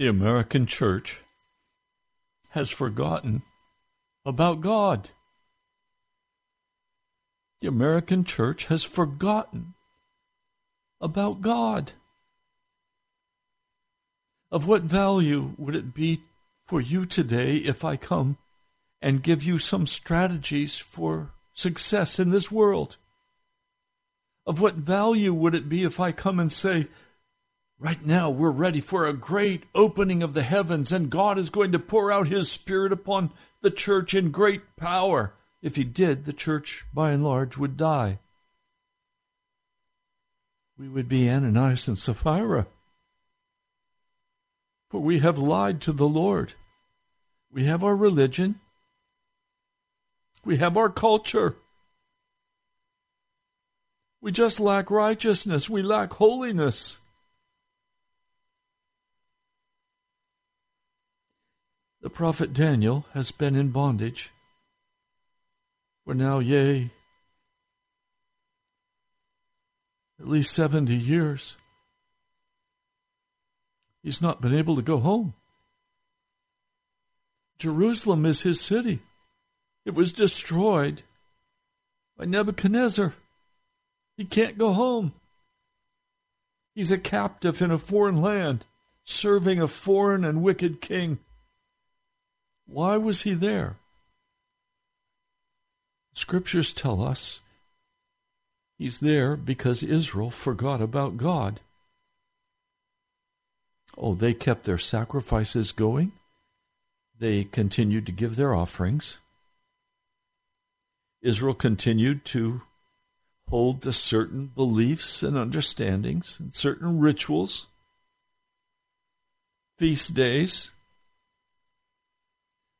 The American church has forgotten about God. The American church has forgotten about God. Of what value would it be for you today if I come and give you some strategies for success in this world? Of what value would it be if I come and say, Right now, we're ready for a great opening of the heavens, and God is going to pour out His Spirit upon the church in great power. If He did, the church, by and large, would die. We would be Ananias and Sapphira. For we have lied to the Lord. We have our religion. We have our culture. We just lack righteousness. We lack holiness. The prophet Daniel has been in bondage for now, yea, at least 70 years. He's not been able to go home. Jerusalem is his city. It was destroyed by Nebuchadnezzar. He can't go home. He's a captive in a foreign land, serving a foreign and wicked king. Why was he there? Scriptures tell us he's there because Israel forgot about God. Oh, they kept their sacrifices going. They continued to give their offerings. Israel continued to hold to certain beliefs and understandings and certain rituals, feast days,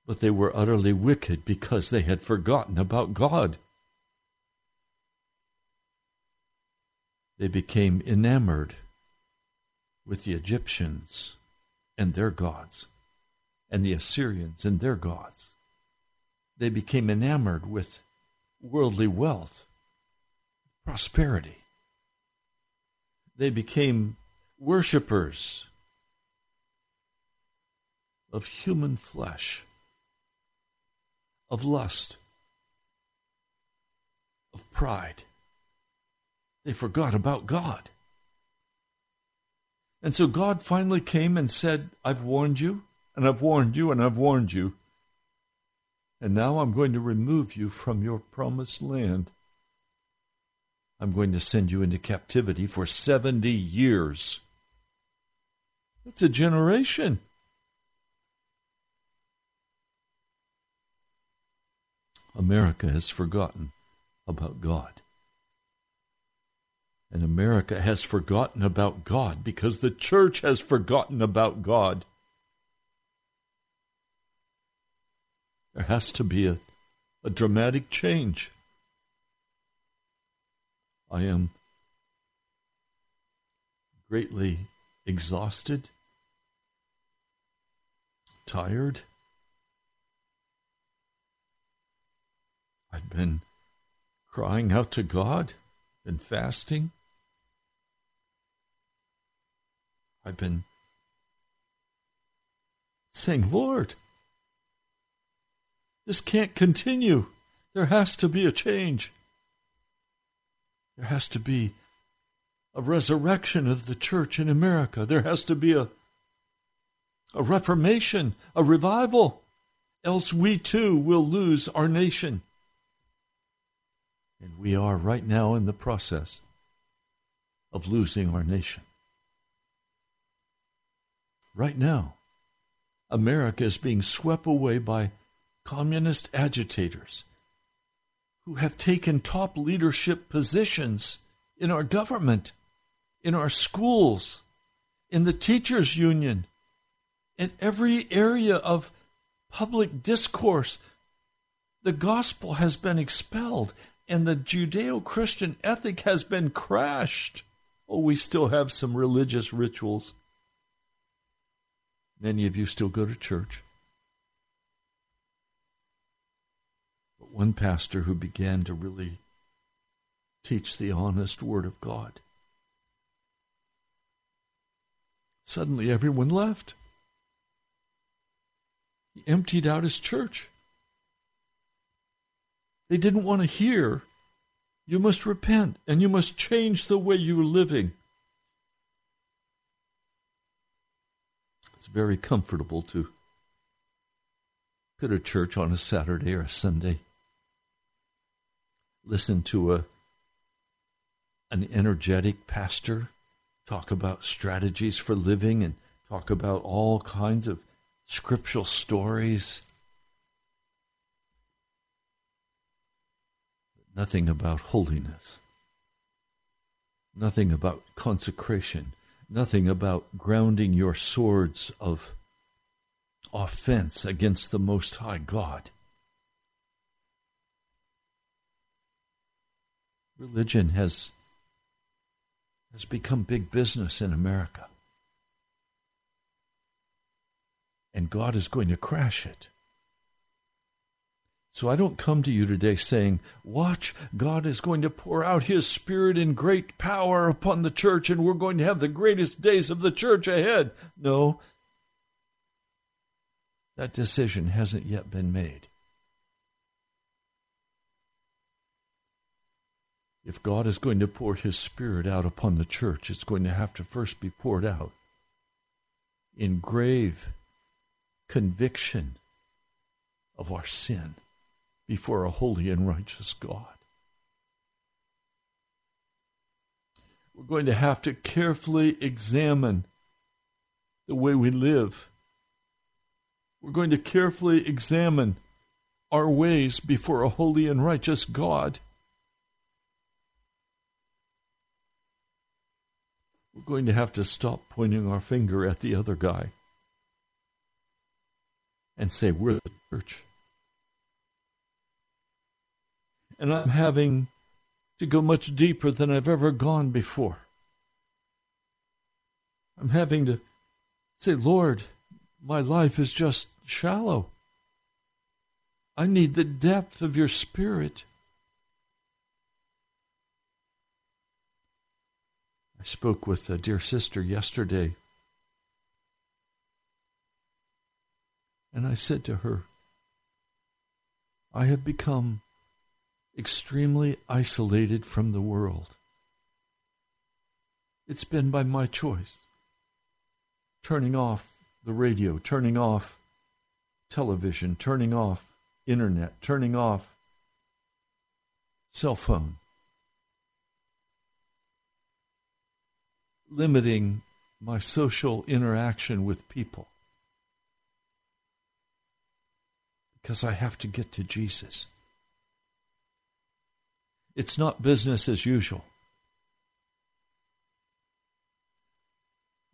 but they were utterly wicked because they had forgotten about God. They became enamored with the Egyptians and their gods, and the Assyrians and their gods. They became enamored with worldly wealth, prosperity. They became worshippers of human flesh of lust, of pride. They forgot about God. And so God finally came and said, I've warned you, and I've warned you, and I've warned you. And now I'm going to remove you from your promised land. I'm going to send you into captivity for 70 years. That's a generation. America has forgotten about God. And America has forgotten about God because the church has forgotten about God. There has to be a, a dramatic change. I am greatly exhausted, tired, I've been crying out to God, been fasting. I've been saying, Lord, this can't continue. There has to be a change. There has to be a resurrection of the church in America. There has to be a, a reformation, a revival. Else we too will lose our nation. And we are right now in the process of losing our nation. Right now, America is being swept away by communist agitators who have taken top leadership positions in our government, in our schools, in the teachers' union, in every area of public discourse. The gospel has been expelled and the Judeo Christian ethic has been crashed. Oh, we still have some religious rituals. Many of you still go to church. But one pastor who began to really teach the honest Word of God. Suddenly everyone left. He emptied out his church. They didn't want to hear. You must repent and you must change the way you're living. It's very comfortable to go to church on a Saturday or a Sunday, listen to a an energetic pastor talk about strategies for living and talk about all kinds of scriptural stories. Nothing about holiness. Nothing about consecration. Nothing about grounding your swords of offense against the Most High God. Religion has, has become big business in America. And God is going to crash it. So I don't come to you today saying, Watch, God is going to pour out His Spirit in great power upon the church and we're going to have the greatest days of the church ahead. No, that decision hasn't yet been made. If God is going to pour His Spirit out upon the church, it's going to have to first be poured out in grave conviction of our sin before a holy and righteous God. We're going to have to carefully examine the way we live we're going to carefully examine our ways before a holy and righteous God. We're going to have to stop pointing our finger at the other guy and say, We're the church. And I'm having to go much deeper than I've ever gone before. I'm having to say, Lord, my life is just shallow. I need the depth of your spirit. I spoke with a dear sister yesterday, and I said to her, I have become extremely isolated from the world. It's been by my choice, turning off the radio, turning off television, turning off internet, turning off cell phone, limiting my social interaction with people because I have to get to Jesus. It's not business as usual.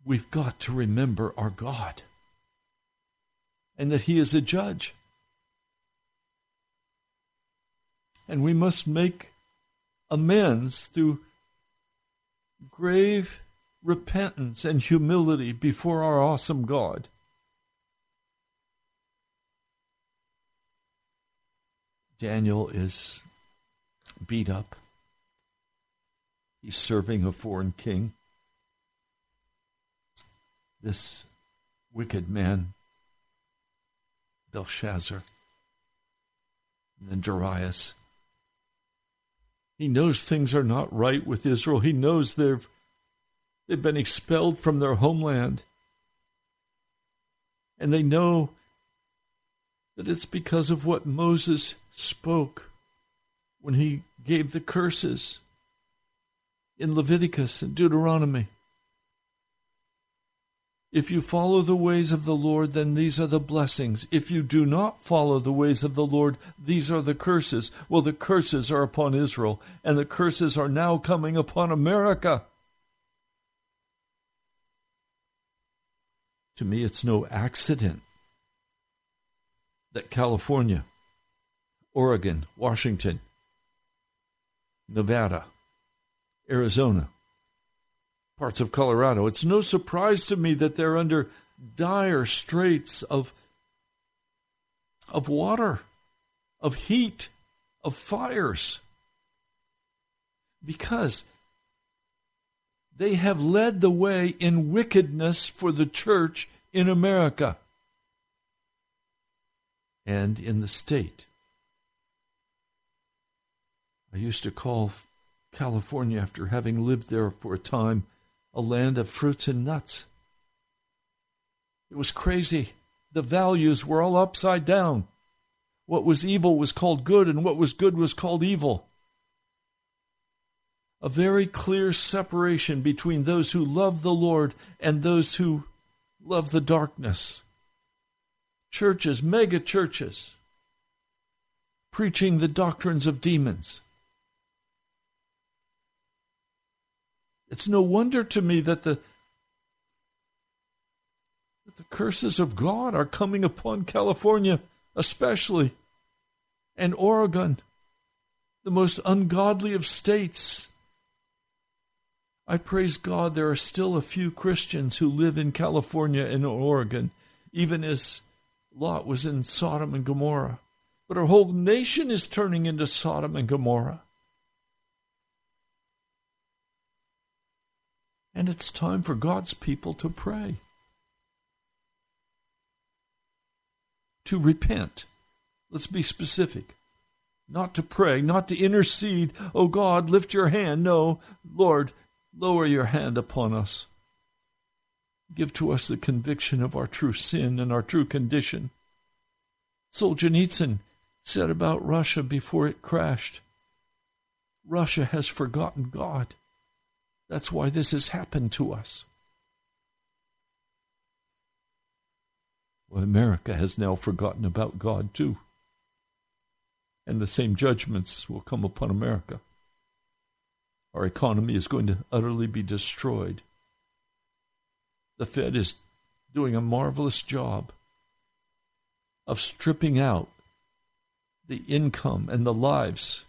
we've got to remember our God and that He is a judge. And we must make amends through grave repentance and humility before our awesome God. Daniel is beat up. He's serving a foreign king this wicked man, Belshazzar, and then Darius. He knows things are not right with Israel. He knows they've, they've been expelled from their homeland. And they know that it's because of what Moses spoke when he gave the curses in Leviticus and Deuteronomy. If you follow the ways of the Lord, then these are the blessings. If you do not follow the ways of the Lord, these are the curses. Well, the curses are upon Israel, and the curses are now coming upon America. To me, it's no accident that California, Oregon, Washington, Nevada, Arizona, parts of Colorado. It's no surprise to me that they're under dire straits of, of water, of heat, of fires. Because they have led the way in wickedness for the church in America. and in the state. I used to call California, after having lived there for a time, a land of fruits and nuts. It was crazy. The values were all upside down. What was evil was called good, and what was good was called evil. A very clear separation between those who love the Lord and those who love the darkness. Churches, mega churches, preaching the doctrines of demons. It's no wonder to me that the that the curses of God are coming upon California, especially, and Oregon, the most ungodly of states. I praise God there are still a few Christians who live in California and Oregon, even as Lot was in Sodom and Gomorrah. But our whole nation is turning into Sodom and Gomorrah. And it's time for God's people to pray, to repent. Let's be specific. Not to pray, not to intercede. Oh God, lift your hand. No, Lord, lower your hand upon us. Give to us the conviction of our true sin and our true condition. Solzhenitsyn said about Russia before it crashed Russia has forgotten God. That's why this has happened to us. Well, America has now forgotten about God too. And the same judgments will come upon America. Our economy is going to utterly be destroyed. The Fed is doing a marvelous job of stripping out the income and the lives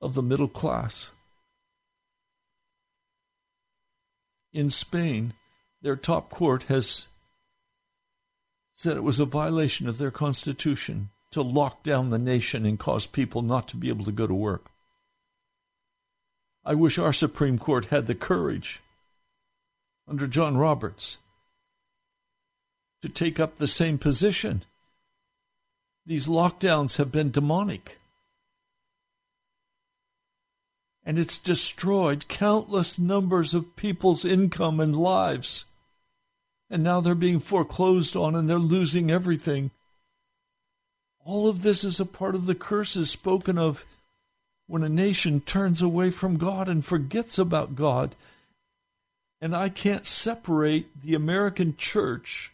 of the middle class. In Spain, their top court has said it was a violation of their constitution to lock down the nation and cause people not to be able to go to work. I wish our Supreme Court had the courage, under John Roberts, to take up the same position. These lockdowns have been demonic and it's destroyed countless numbers of people's income and lives. And now they're being foreclosed on and they're losing everything. All of this is a part of the curses spoken of when a nation turns away from God and forgets about God. And I can't separate the American church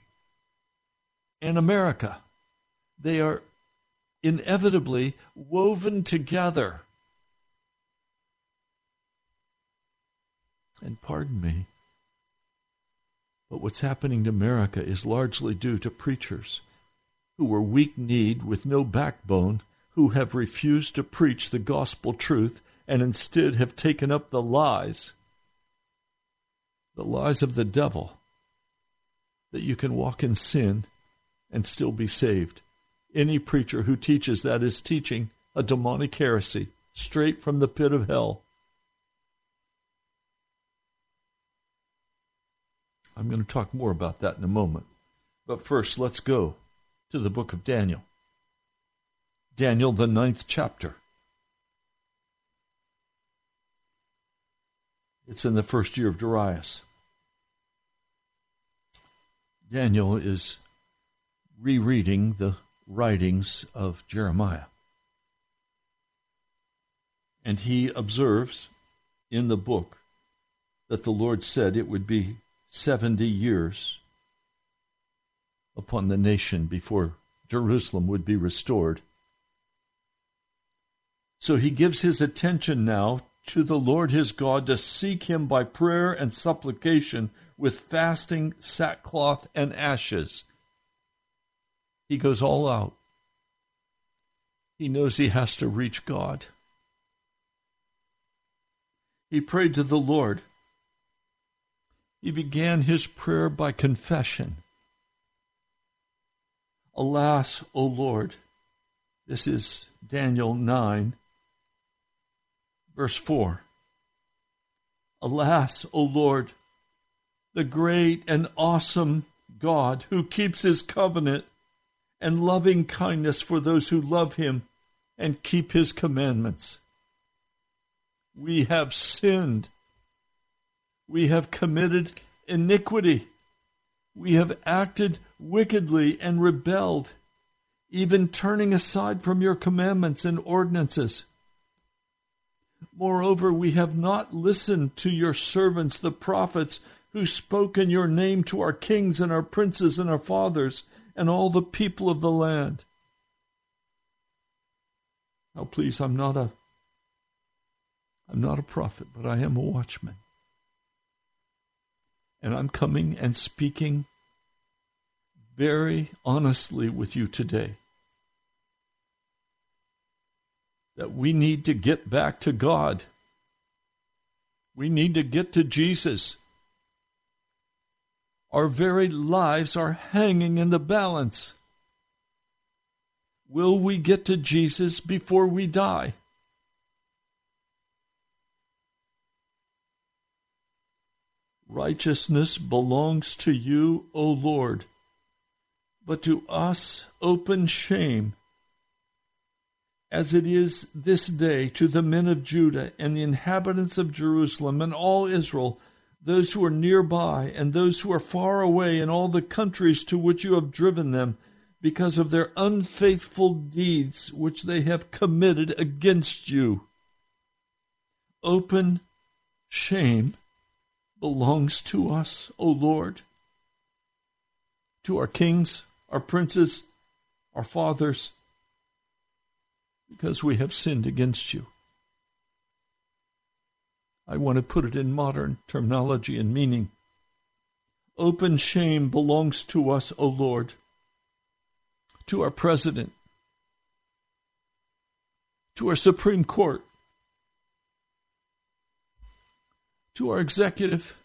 and America. They are inevitably woven together. And pardon me, but what's happening to America is largely due to preachers who were weak kneed with no backbone, who have refused to preach the gospel truth and instead have taken up the lies, the lies of the devil, that you can walk in sin and still be saved. Any preacher who teaches that is teaching a demonic heresy straight from the pit of hell. I'm going to talk more about that in a moment. But first, let's go to the book of Daniel. Daniel, the ninth chapter. It's in the first year of Darius. Daniel is rereading the writings of Jeremiah. And he observes in the book that the Lord said it would be 70 years upon the nation before Jerusalem would be restored. So he gives his attention now to the Lord his God to seek him by prayer and supplication with fasting, sackcloth, and ashes. He goes all out. He knows he has to reach God. He prayed to the Lord he began his prayer by confession. Alas, O Lord, this is Daniel 9, verse 4. Alas, O Lord, the great and awesome God who keeps his covenant and loving kindness for those who love him and keep his commandments. We have sinned. We have committed iniquity. We have acted wickedly and rebelled, even turning aside from your commandments and ordinances. Moreover, we have not listened to your servants, the prophets, who spoke in your name to our kings and our princes and our fathers and all the people of the land. Now, please, I'm not a I'm not a prophet, but I am a watchman. And I'm coming and speaking very honestly with you today that we need to get back to God. We need to get to Jesus. Our very lives are hanging in the balance. Will we get to Jesus before we die? Righteousness belongs to you, O Lord, but to us open shame, as it is this day to the men of Judah and the inhabitants of Jerusalem and all Israel, those who are nearby and those who are far away in all the countries to which you have driven them, because of their unfaithful deeds which they have committed against you. Open shame belongs to us, O Lord, to our kings, our princes, our fathers, because we have sinned against you. I want to put it in modern terminology and meaning. Open shame belongs to us, O Lord, to our president, to our Supreme Court, to our executive,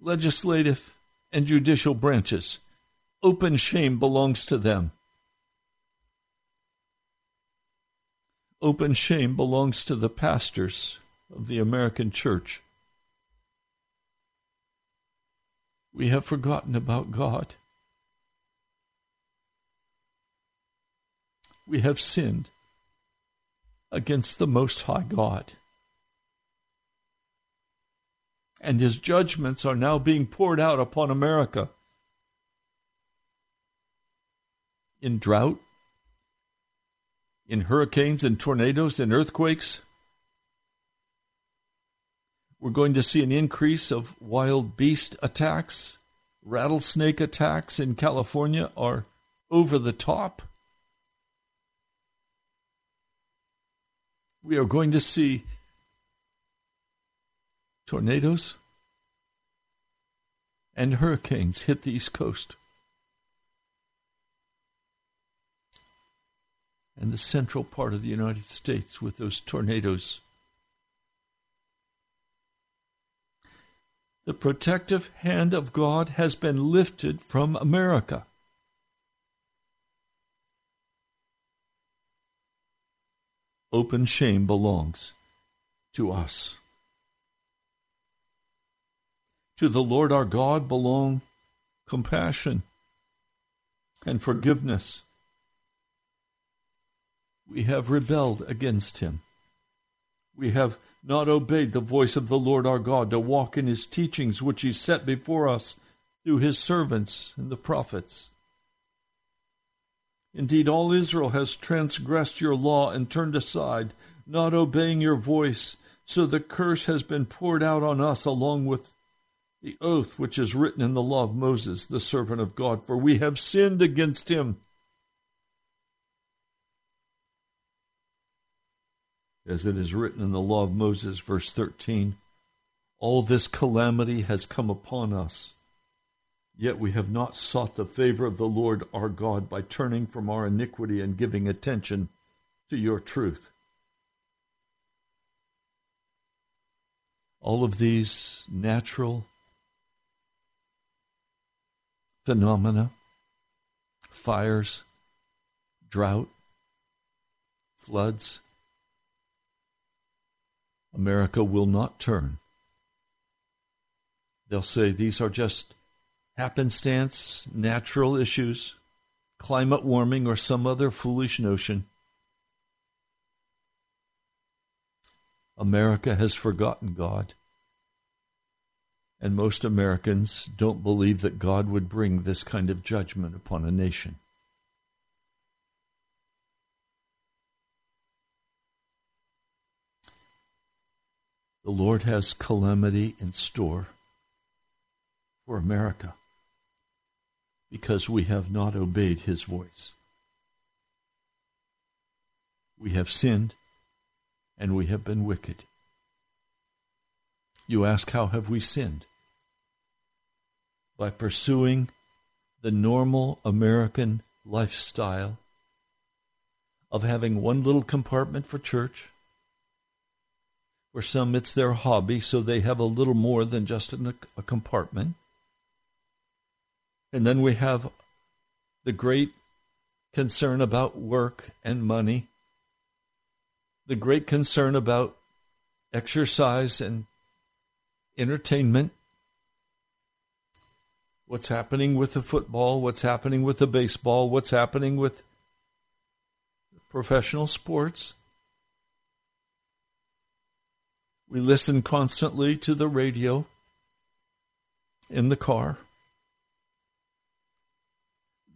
legislative, and judicial branches. Open shame belongs to them. Open shame belongs to the pastors of the American church. We have forgotten about God. We have sinned against the Most High God and his judgments are now being poured out upon America. In drought, in hurricanes and tornadoes and earthquakes. We're going to see an increase of wild beast attacks. Rattlesnake attacks in California are over the top. We are going to see tornadoes, and hurricanes hit the East Coast. And the central part of the United States with those tornadoes. The protective hand of God has been lifted from America. Open shame belongs to us. To the Lord our God belong compassion and forgiveness. We have rebelled against him. We have not obeyed the voice of the Lord our God to walk in his teachings which he set before us through his servants and the prophets. Indeed, all Israel has transgressed your law and turned aside, not obeying your voice, so the curse has been poured out on us along with the oath which is written in the law of Moses, the servant of God, for we have sinned against him. As it is written in the law of Moses, verse 13, all this calamity has come upon us. Yet we have not sought the favor of the Lord our God by turning from our iniquity and giving attention to your truth. All of these natural phenomena, fires, drought, floods. America will not turn. They'll say these are just happenstance, natural issues, climate warming or some other foolish notion. America has forgotten God. And most Americans don't believe that God would bring this kind of judgment upon a nation. The Lord has calamity in store for America because we have not obeyed his voice. We have sinned and we have been wicked. You ask, how have we sinned? By pursuing the normal American lifestyle of having one little compartment for church. For some, it's their hobby, so they have a little more than just a, a compartment. And then we have the great concern about work and money, the great concern about exercise and entertainment. What's happening with the football? What's happening with the baseball? What's happening with professional sports? We listen constantly to the radio in the car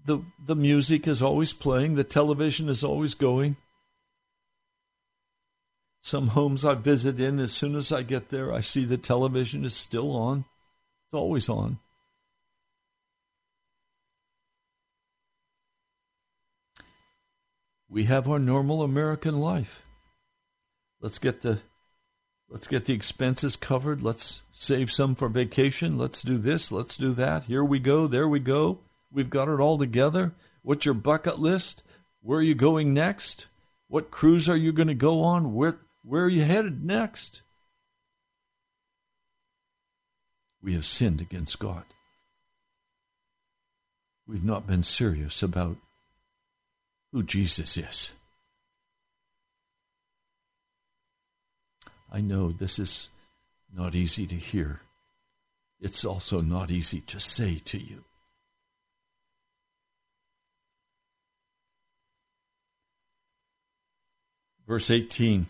the the music is always playing, the television is always going. Some homes I visit in, as soon as I get there, I see the television is still on. It's always on. We have our normal American life. Let's get the let's get the expenses covered. Let's save some for vacation. Let's do this, let's do that. Here we go, there we go. We've got it all together. What's your bucket list? Where are you going next? What cruise are you going to go on? Where, where are you headed next? We have sinned against God. We've not been serious about who Jesus is. I know this is not easy to hear. It's also not easy to say to you. Verse 18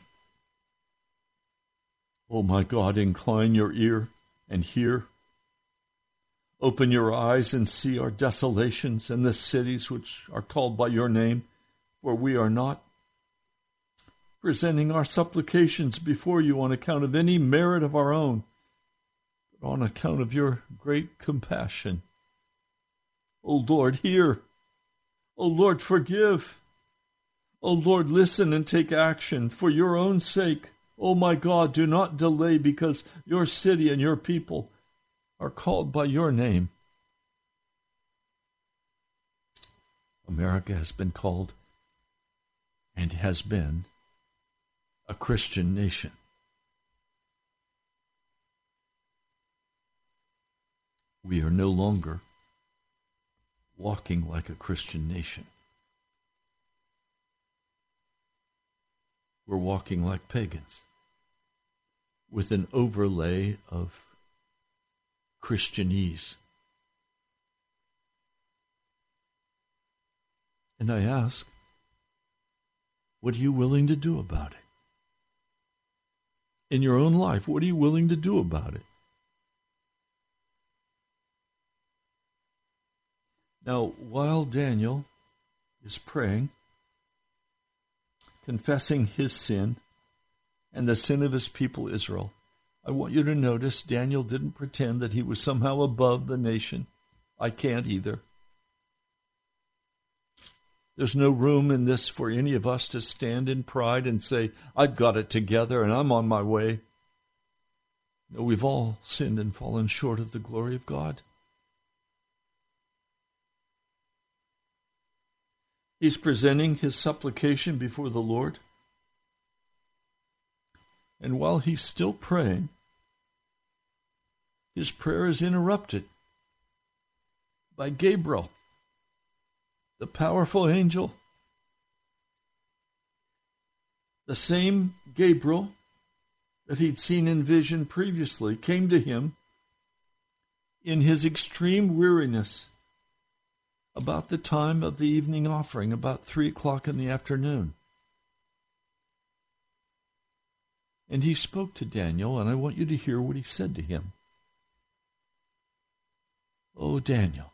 Oh my God, incline your ear and hear. Open your eyes and see our desolations and the cities which are called by your name, for we are not presenting our supplications before you on account of any merit of our own, but on account of your great compassion. O Lord, hear. O Lord, forgive. O Lord, listen and take action for your own sake. O my God, do not delay because your city and your people are called by your name. America has been called and has been a Christian nation. We are no longer walking like a Christian nation. we're walking like pagans with an overlay of Christianese. And I ask, what are you willing to do about it? In your own life, what are you willing to do about it? Now, while Daniel is praying, confessing his sin and the sin of his people Israel. I want you to notice Daniel didn't pretend that he was somehow above the nation. I can't either. There's no room in this for any of us to stand in pride and say, I've got it together and I'm on my way. No, we've all sinned and fallen short of the glory of God. He's presenting his supplication before the Lord. And while he's still praying, his prayer is interrupted by Gabriel, the powerful angel. The same Gabriel that he'd seen in vision previously came to him in his extreme weariness about the time of the evening offering, about three o'clock in the afternoon. And he spoke to Daniel, and I want you to hear what he said to him. Oh, Daniel,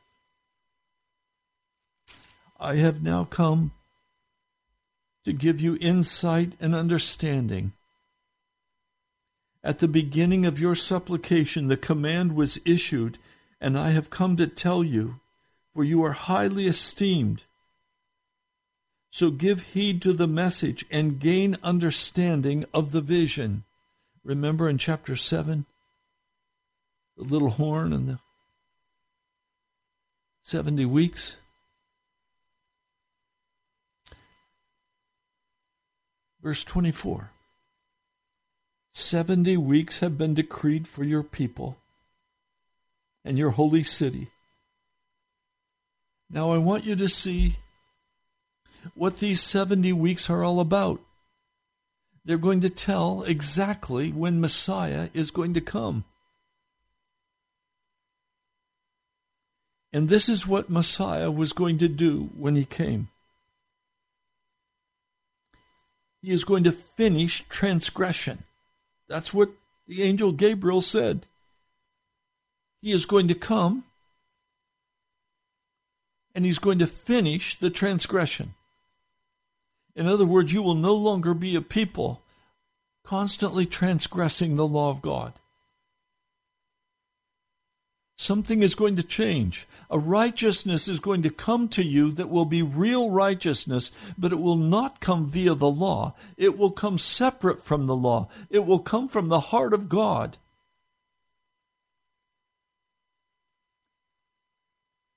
I have now come to give you insight and understanding. At the beginning of your supplication, the command was issued, and I have come to tell you, for you are highly esteemed. So give heed to the message and gain understanding of the vision. Remember in chapter 7, the little horn and the 70 weeks? Verse 24 70 weeks have been decreed for your people and your holy city. Now I want you to see what these 70 weeks are all about. They're going to tell exactly when Messiah is going to come. And this is what Messiah was going to do when he came. He is going to finish transgression. That's what the angel Gabriel said. He is going to come and he's going to finish the transgression. In other words, you will no longer be a people constantly transgressing the law of God. Something is going to change. A righteousness is going to come to you that will be real righteousness, but it will not come via the law. It will come separate from the law. It will come from the heart of God.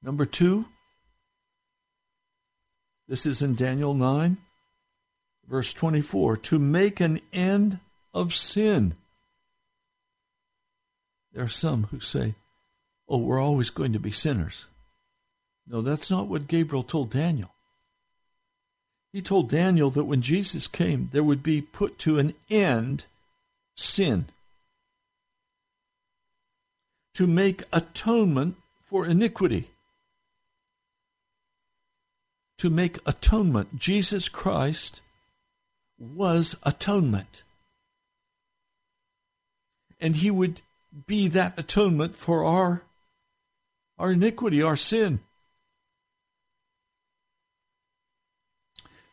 Number two, this is in Daniel 9, verse 24 to make an end of sin. There are some who say, oh, we're always going to be sinners. No, that's not what Gabriel told Daniel. He told Daniel that when Jesus came, there would be put to an end sin. To make atonement for iniquity. To make atonement. Jesus Christ was atonement. And he would be that atonement for our our iniquity, our sin.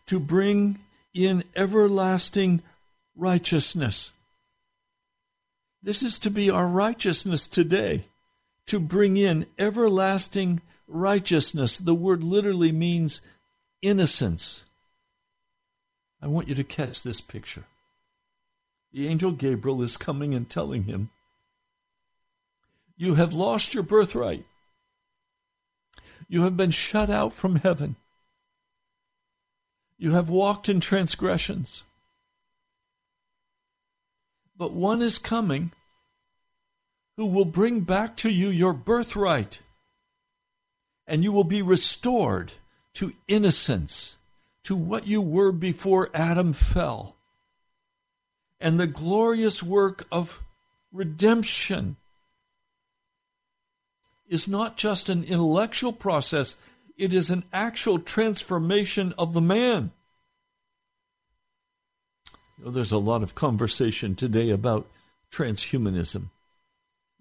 To bring in everlasting righteousness. This is to be our righteousness today, to bring in everlasting righteousness. The word literally means innocence. I want you to catch this picture. The angel Gabriel is coming and telling him, You have lost your birthright. You have been shut out from heaven. You have walked in transgressions. But one is coming who will bring back to you your birthright, and you will be restored to innocence, to what you were before Adam fell, and the glorious work of redemption is not just an intellectual process, it is an actual transformation of the man. You know, there's a lot of conversation today about transhumanism.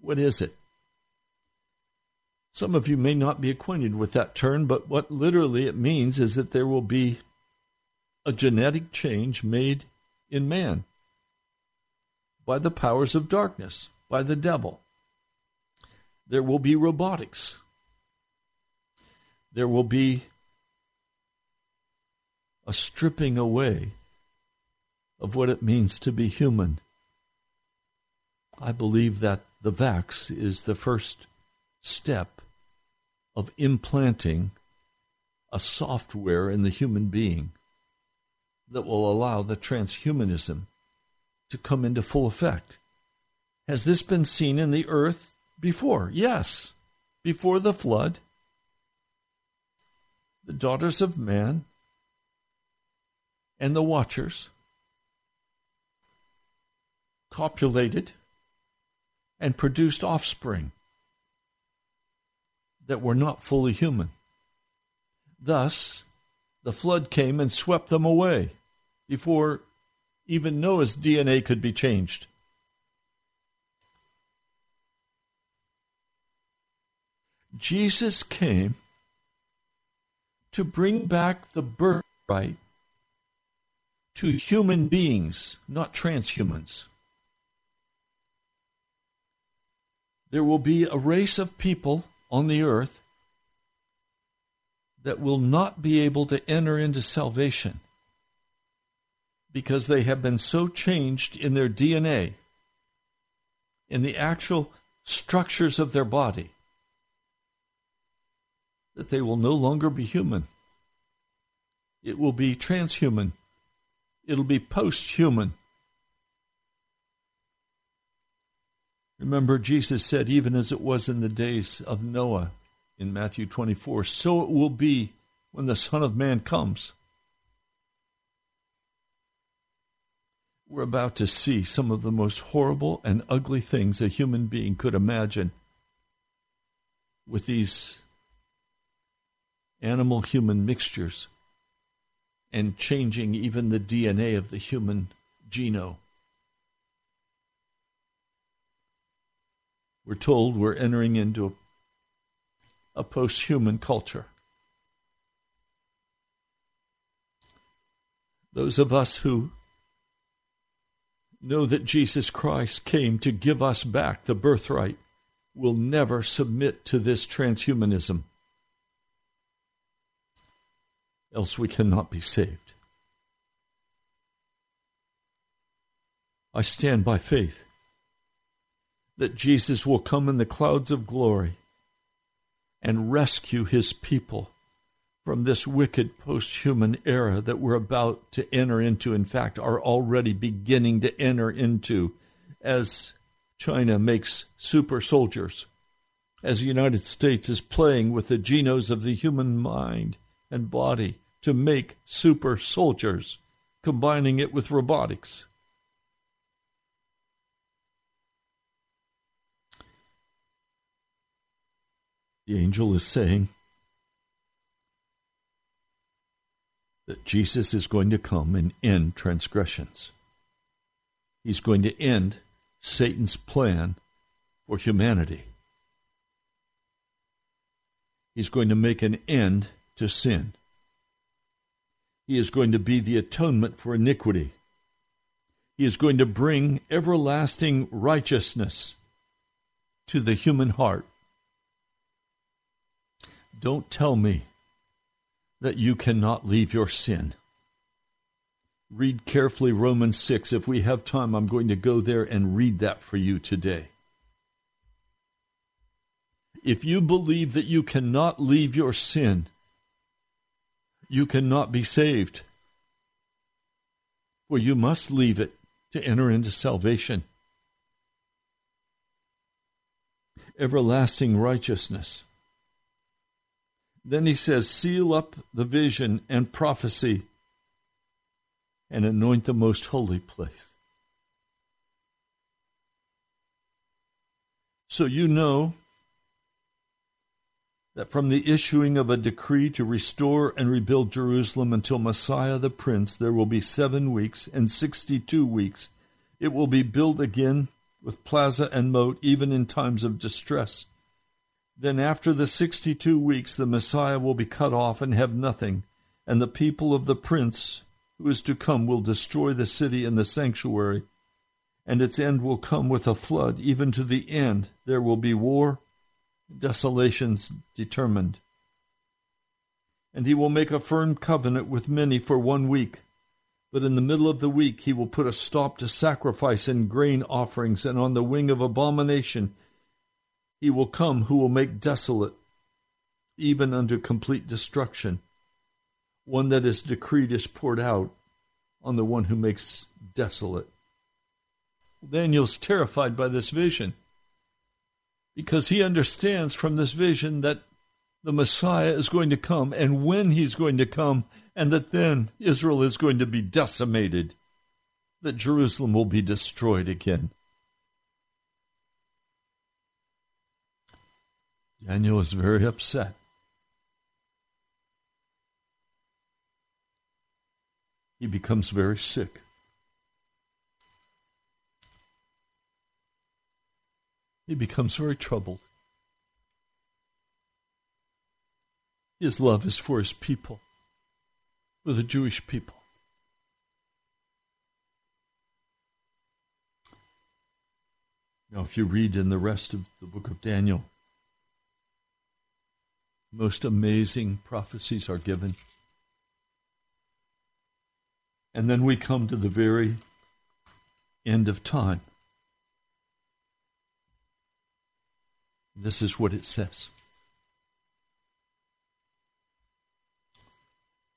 What is it? Some of you may not be acquainted with that term, but what literally it means is that there will be a genetic change made in man by the powers of darkness, by the devil. There will be robotics. There will be a stripping away of what it means to be human. I believe that the vax is the first step of implanting a software in the human being that will allow the transhumanism to come into full effect. Has this been seen in the earth before, yes, before the flood, the daughters of man and the watchers copulated and produced offspring that were not fully human. Thus, the flood came and swept them away before even Noah's DNA could be changed. Jesus came to bring back the birthright to human beings, not transhumans. There will be a race of people on the earth that will not be able to enter into salvation because they have been so changed in their DNA, in the actual structures of their body, that they will no longer be human. It will be transhuman. It'll be post human. Remember, Jesus said, even as it was in the days of Noah in Matthew 24, so it will be when the Son of Man comes. We're about to see some of the most horrible and ugly things a human being could imagine with these animal human mixtures and changing even the DNA of the human genome. We're told we're entering into a, a post human culture. Those of us who know that Jesus Christ came to give us back the birthright will never submit to this transhumanism. Else we cannot be saved. I stand by faith that Jesus will come in the clouds of glory and rescue his people from this wicked post human era that we're about to enter into, in fact, are already beginning to enter into as China makes super soldiers, as the United States is playing with the genomes of the human mind and body to make super soldiers, combining it with robotics. The angel is saying, that Jesus is going to come and end transgressions. He's going to end Satan's plan for humanity. He's going to make an end to sin. He is going to be the atonement for iniquity. He is going to bring everlasting righteousness to the human heart. Don't tell me that you cannot leave your sin. Read carefully Romans 6. If we have time, I'm going to go there and read that for you today. If you believe that you cannot leave your sin, you cannot be saved. For you must leave it to enter into salvation. Everlasting righteousness. Then he says, Seal up the vision and prophecy and anoint the most holy place. So you know that from the issuing of a decree to restore and rebuild Jerusalem until Messiah the Prince, there will be seven weeks and sixty two weeks. It will be built again with plaza and moat, even in times of distress. Then, after the sixty two weeks, the Messiah will be cut off and have nothing, and the people of the prince who is to come will destroy the city and the sanctuary, and its end will come with a flood. Even to the end, there will be war, desolations determined. And he will make a firm covenant with many for one week. But in the middle of the week, he will put a stop to sacrifice and grain offerings, and on the wing of abomination, he will come who will make desolate, even unto complete destruction. One that is decreed is poured out on the one who makes desolate. Daniel's terrified by this vision because he understands from this vision that the Messiah is going to come and when he's going to come, and that then Israel is going to be decimated, that Jerusalem will be destroyed again. Daniel is very upset. He becomes very sick. He becomes very troubled. His love is for his people, for the Jewish people. Now, if you read in the rest of the book of Daniel, most amazing prophecies are given. And then we come to the very end of time. This is what it says.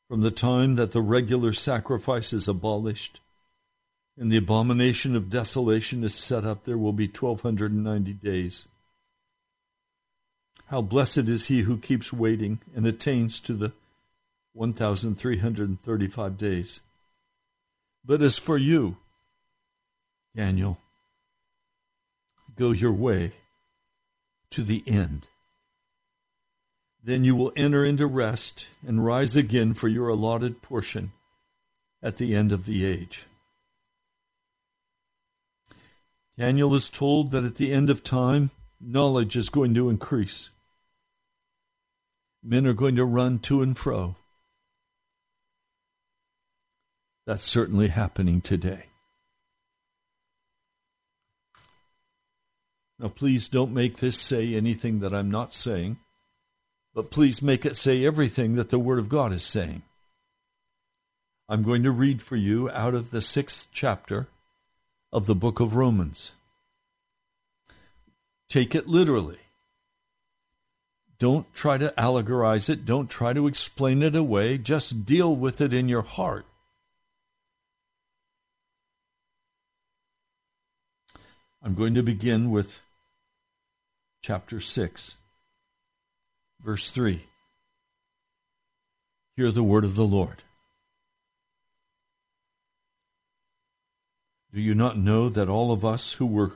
From the time that the regular sacrifice is abolished and the abomination of desolation is set up, there will be 1290 days. How blessed is he who keeps waiting and attains to the 1335 days. But as for you, Daniel, go your way to the end. Then you will enter into rest and rise again for your allotted portion at the end of the age. Daniel is told that at the end of time, knowledge is going to increase. Men are going to run to and fro. That's certainly happening today. Now, please don't make this say anything that I'm not saying, but please make it say everything that the Word of God is saying. I'm going to read for you out of the sixth chapter of the book of Romans. Take it literally. Don't try to allegorize it. Don't try to explain it away. Just deal with it in your heart. I'm going to begin with chapter 6, verse 3. Hear the word of the Lord. Do you not know that all of us who were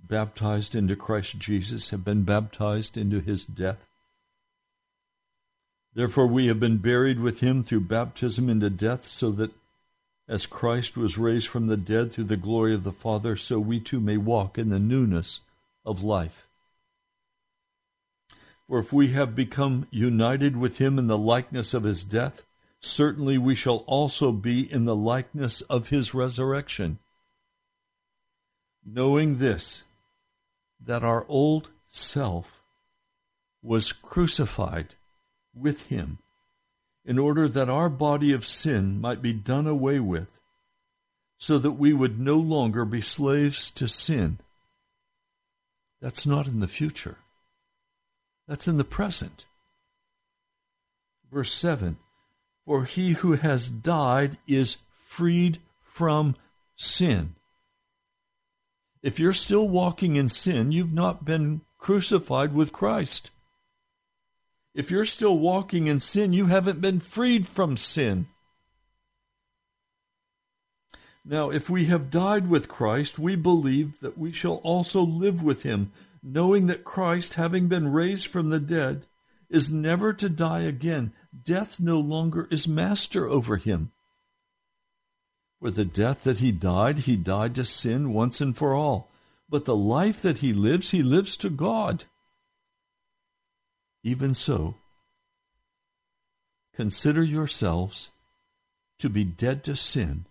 baptized into Christ Jesus have been baptized into his death? Therefore, we have been buried with him through baptism into death, so that as Christ was raised from the dead through the glory of the Father, so we too may walk in the newness of life. For if we have become united with him in the likeness of his death, certainly we shall also be in the likeness of his resurrection. Knowing this, that our old self was crucified with him, in order that our body of sin might be done away with, so that we would no longer be slaves to sin. That's not in the future. That's in the present. Verse 7 For he who has died is freed from sin. If you're still walking in sin, you've not been crucified with Christ. If you're still walking in sin, you haven't been freed from sin. Now, if we have died with Christ, we believe that we shall also live with him knowing that Christ, having been raised from the dead, is never to die again. Death no longer is master over him. For the death that he died, he died to sin once and for all. But the life that he lives, he lives to God. Even so, consider yourselves to be dead to sin,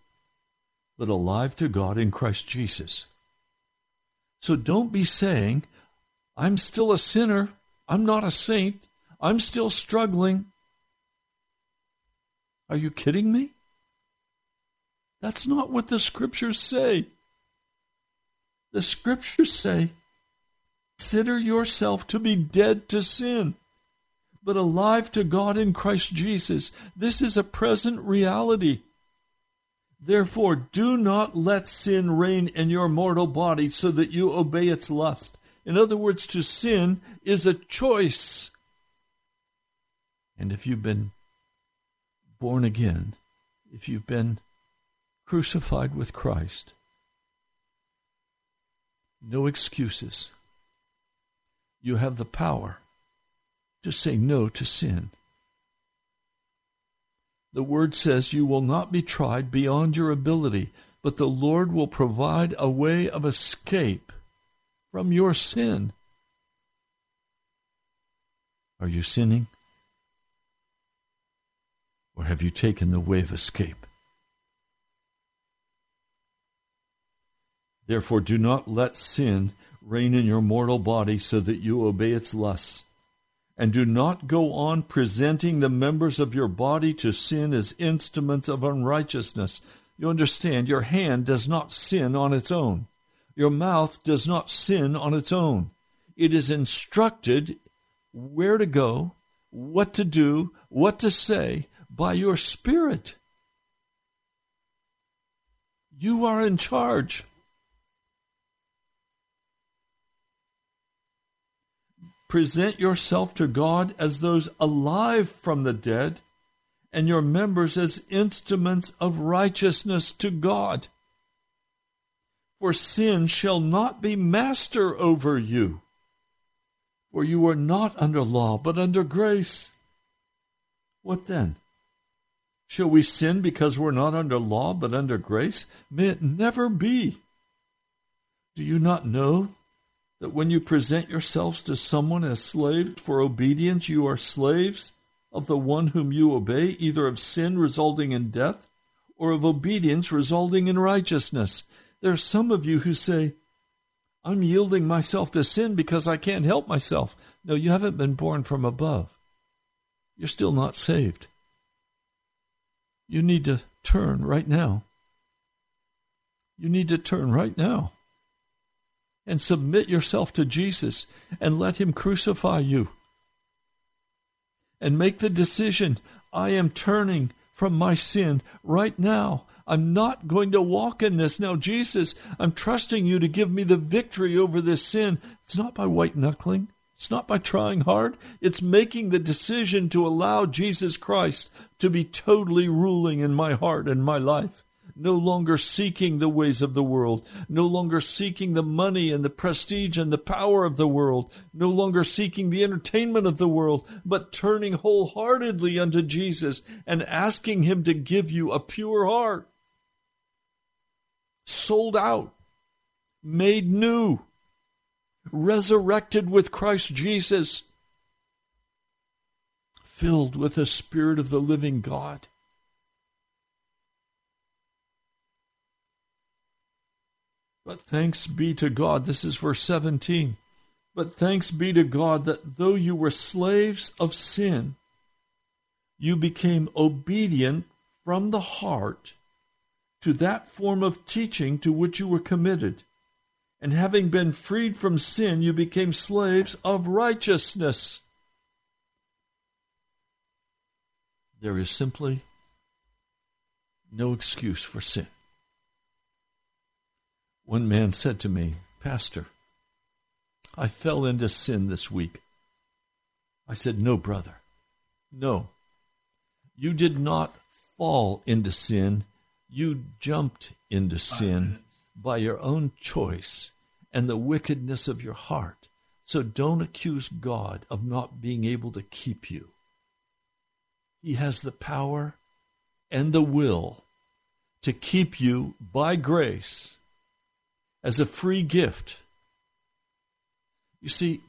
but alive to God in Christ Jesus. So don't be saying, I'm still a sinner. I'm not a saint. I'm still struggling. Are you kidding me? That's not what the scriptures say. The scriptures say, Consider yourself to be dead to sin, but alive to God in Christ Jesus. This is a present reality. Therefore, do not let sin reign in your mortal body so that you obey its lust. In other words, to sin is a choice. And if you've been born again, if you've been crucified with Christ, no excuses. You have the power to say no to sin. The word says you will not be tried beyond your ability, but the Lord will provide a way of escape from your sin. Are you sinning? Or have you taken the way of escape? Therefore, do not let sin reign in your mortal body so that you obey its lusts. And do not go on presenting the members of your body to sin as instruments of unrighteousness. You understand, your hand does not sin on its own. Your mouth does not sin on its own. It is instructed where to go, what to do, what to say by your spirit. You are in charge. Present yourself to God as those alive from the dead, and your members as instruments of righteousness to God. For sin shall not be master over you, for you are not under law, but under grace. What then? Shall we sin because we're not under law, but under grace? May it never be. Do you not know that when you present yourselves to someone as slaves for obedience, you are slaves of the one whom you obey, either of sin resulting in death or of obedience resulting in righteousness. There are some of you who say, I'm yielding myself to sin because I can't help myself. No, you haven't been born from above. You're still not saved. You need to turn right now. You need to turn right now and submit yourself to Jesus and let Him crucify you. And make the decision I am turning from my sin right now. I'm not going to walk in this. Now, Jesus, I'm trusting you to give me the victory over this sin. It's not by white knuckling. It's not by trying hard. It's making the decision to allow Jesus Christ to be totally ruling in my heart and my life no longer seeking the ways of the world, no longer seeking the money and the prestige and the power of the world, no longer seeking the entertainment of the world, but turning wholeheartedly unto Jesus and asking Him to give you a pure heart, sold out, made new, resurrected with Christ Jesus, filled with the Spirit of the living God. But thanks be to God, this is verse 17. But thanks be to God that though you were slaves of sin, you became obedient from the heart to that form of teaching to which you were committed. And having been freed from sin, you became slaves of righteousness. There is simply no excuse for sin. One man said to me, Pastor, I fell into sin this week. I said, No, brother. No. You did not fall into sin. You jumped into sin by your own choice and the wickedness of your heart. So don't accuse God of not being able to keep you. He has the power and the will to keep you by grace as a free gift. You see,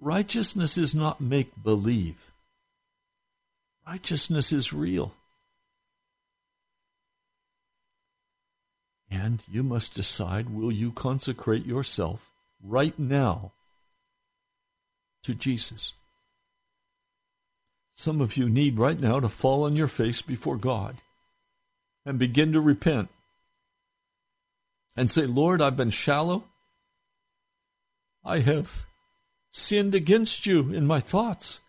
righteousness is not make believe, righteousness is real. And you must decide will you consecrate yourself right now to Jesus? Some of you need right now to fall on your face before God and begin to repent and say, Lord, I've been shallow. I have sinned against you in my thoughts,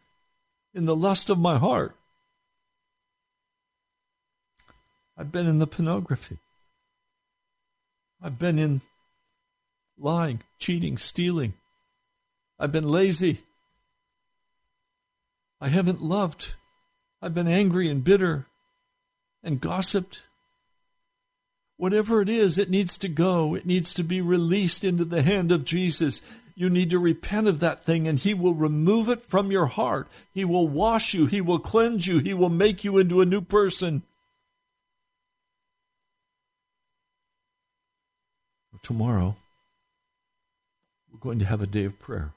in the lust of my heart. I've been in the pornography. I've been in lying, cheating, stealing. I've been lazy. I haven't loved. I've been angry and bitter and gossiped Whatever it is, it needs to go. It needs to be released into the hand of Jesus. You need to repent of that thing, and He will remove it from your heart. He will wash you. He will cleanse you. He will make you into a new person. Tomorrow, we're going to have a day of prayer.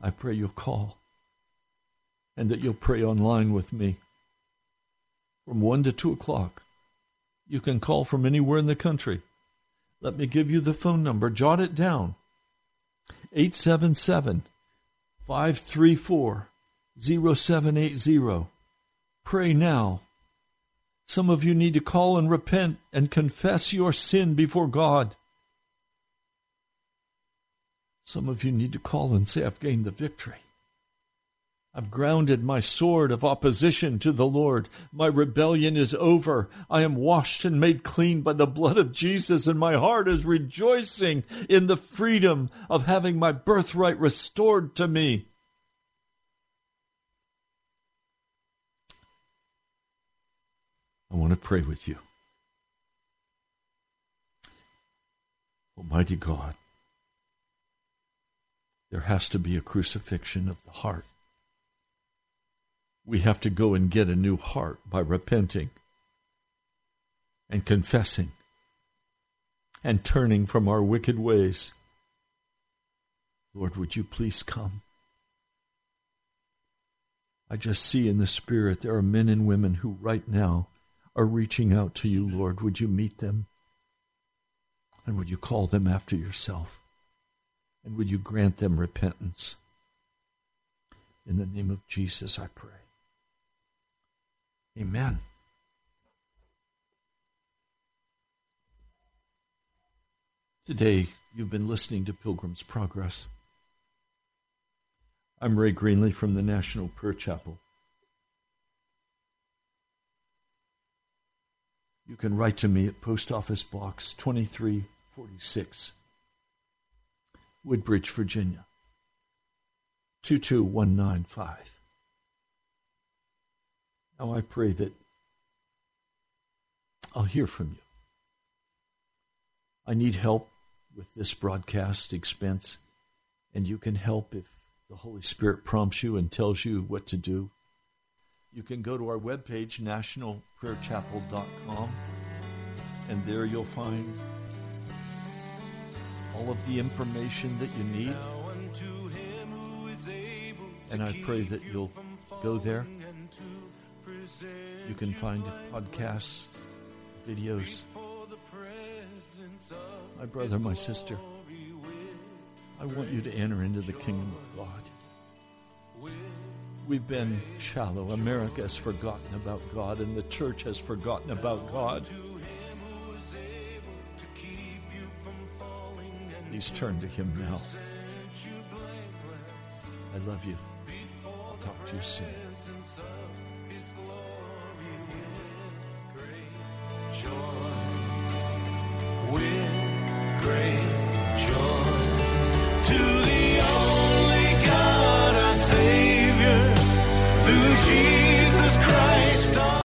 I pray you'll call and that you'll pray online with me from 1 to 2 o'clock. You can call from anywhere in the country. Let me give you the phone number. Jot it down 877 534 0780. Pray now. Some of you need to call and repent and confess your sin before God. Some of you need to call and say, I've gained the victory. I've grounded my sword of opposition to the Lord. My rebellion is over. I am washed and made clean by the blood of Jesus, and my heart is rejoicing in the freedom of having my birthright restored to me. I want to pray with you. Almighty God, there has to be a crucifixion of the heart we have to go and get a new heart by repenting and confessing and turning from our wicked ways. Lord, would you please come? I just see in the Spirit there are men and women who right now are reaching out to you, Lord. Would you meet them? And would you call them after yourself? And would you grant them repentance? In the name of Jesus, I pray. Amen. Today, you've been listening to Pilgrim's Progress. I'm Ray Greenley from the National Prayer Chapel. You can write to me at Post Office Box 2346, Woodbridge, Virginia 22195. Now I pray that I'll hear from you. I need help with this broadcast expense, and you can help if the Holy Spirit prompts you and tells you what to do. You can go to our webpage, nationalprayerchapel.com, and there you'll find all of the information that you need. And I pray that you'll go there you can find podcasts, videos. My brother, my sister, I want you to enter into the kingdom of God. We've been shallow. America has forgotten about God, and the church has forgotten about God. Please turn to Him now. I love you. I'll talk to you soon.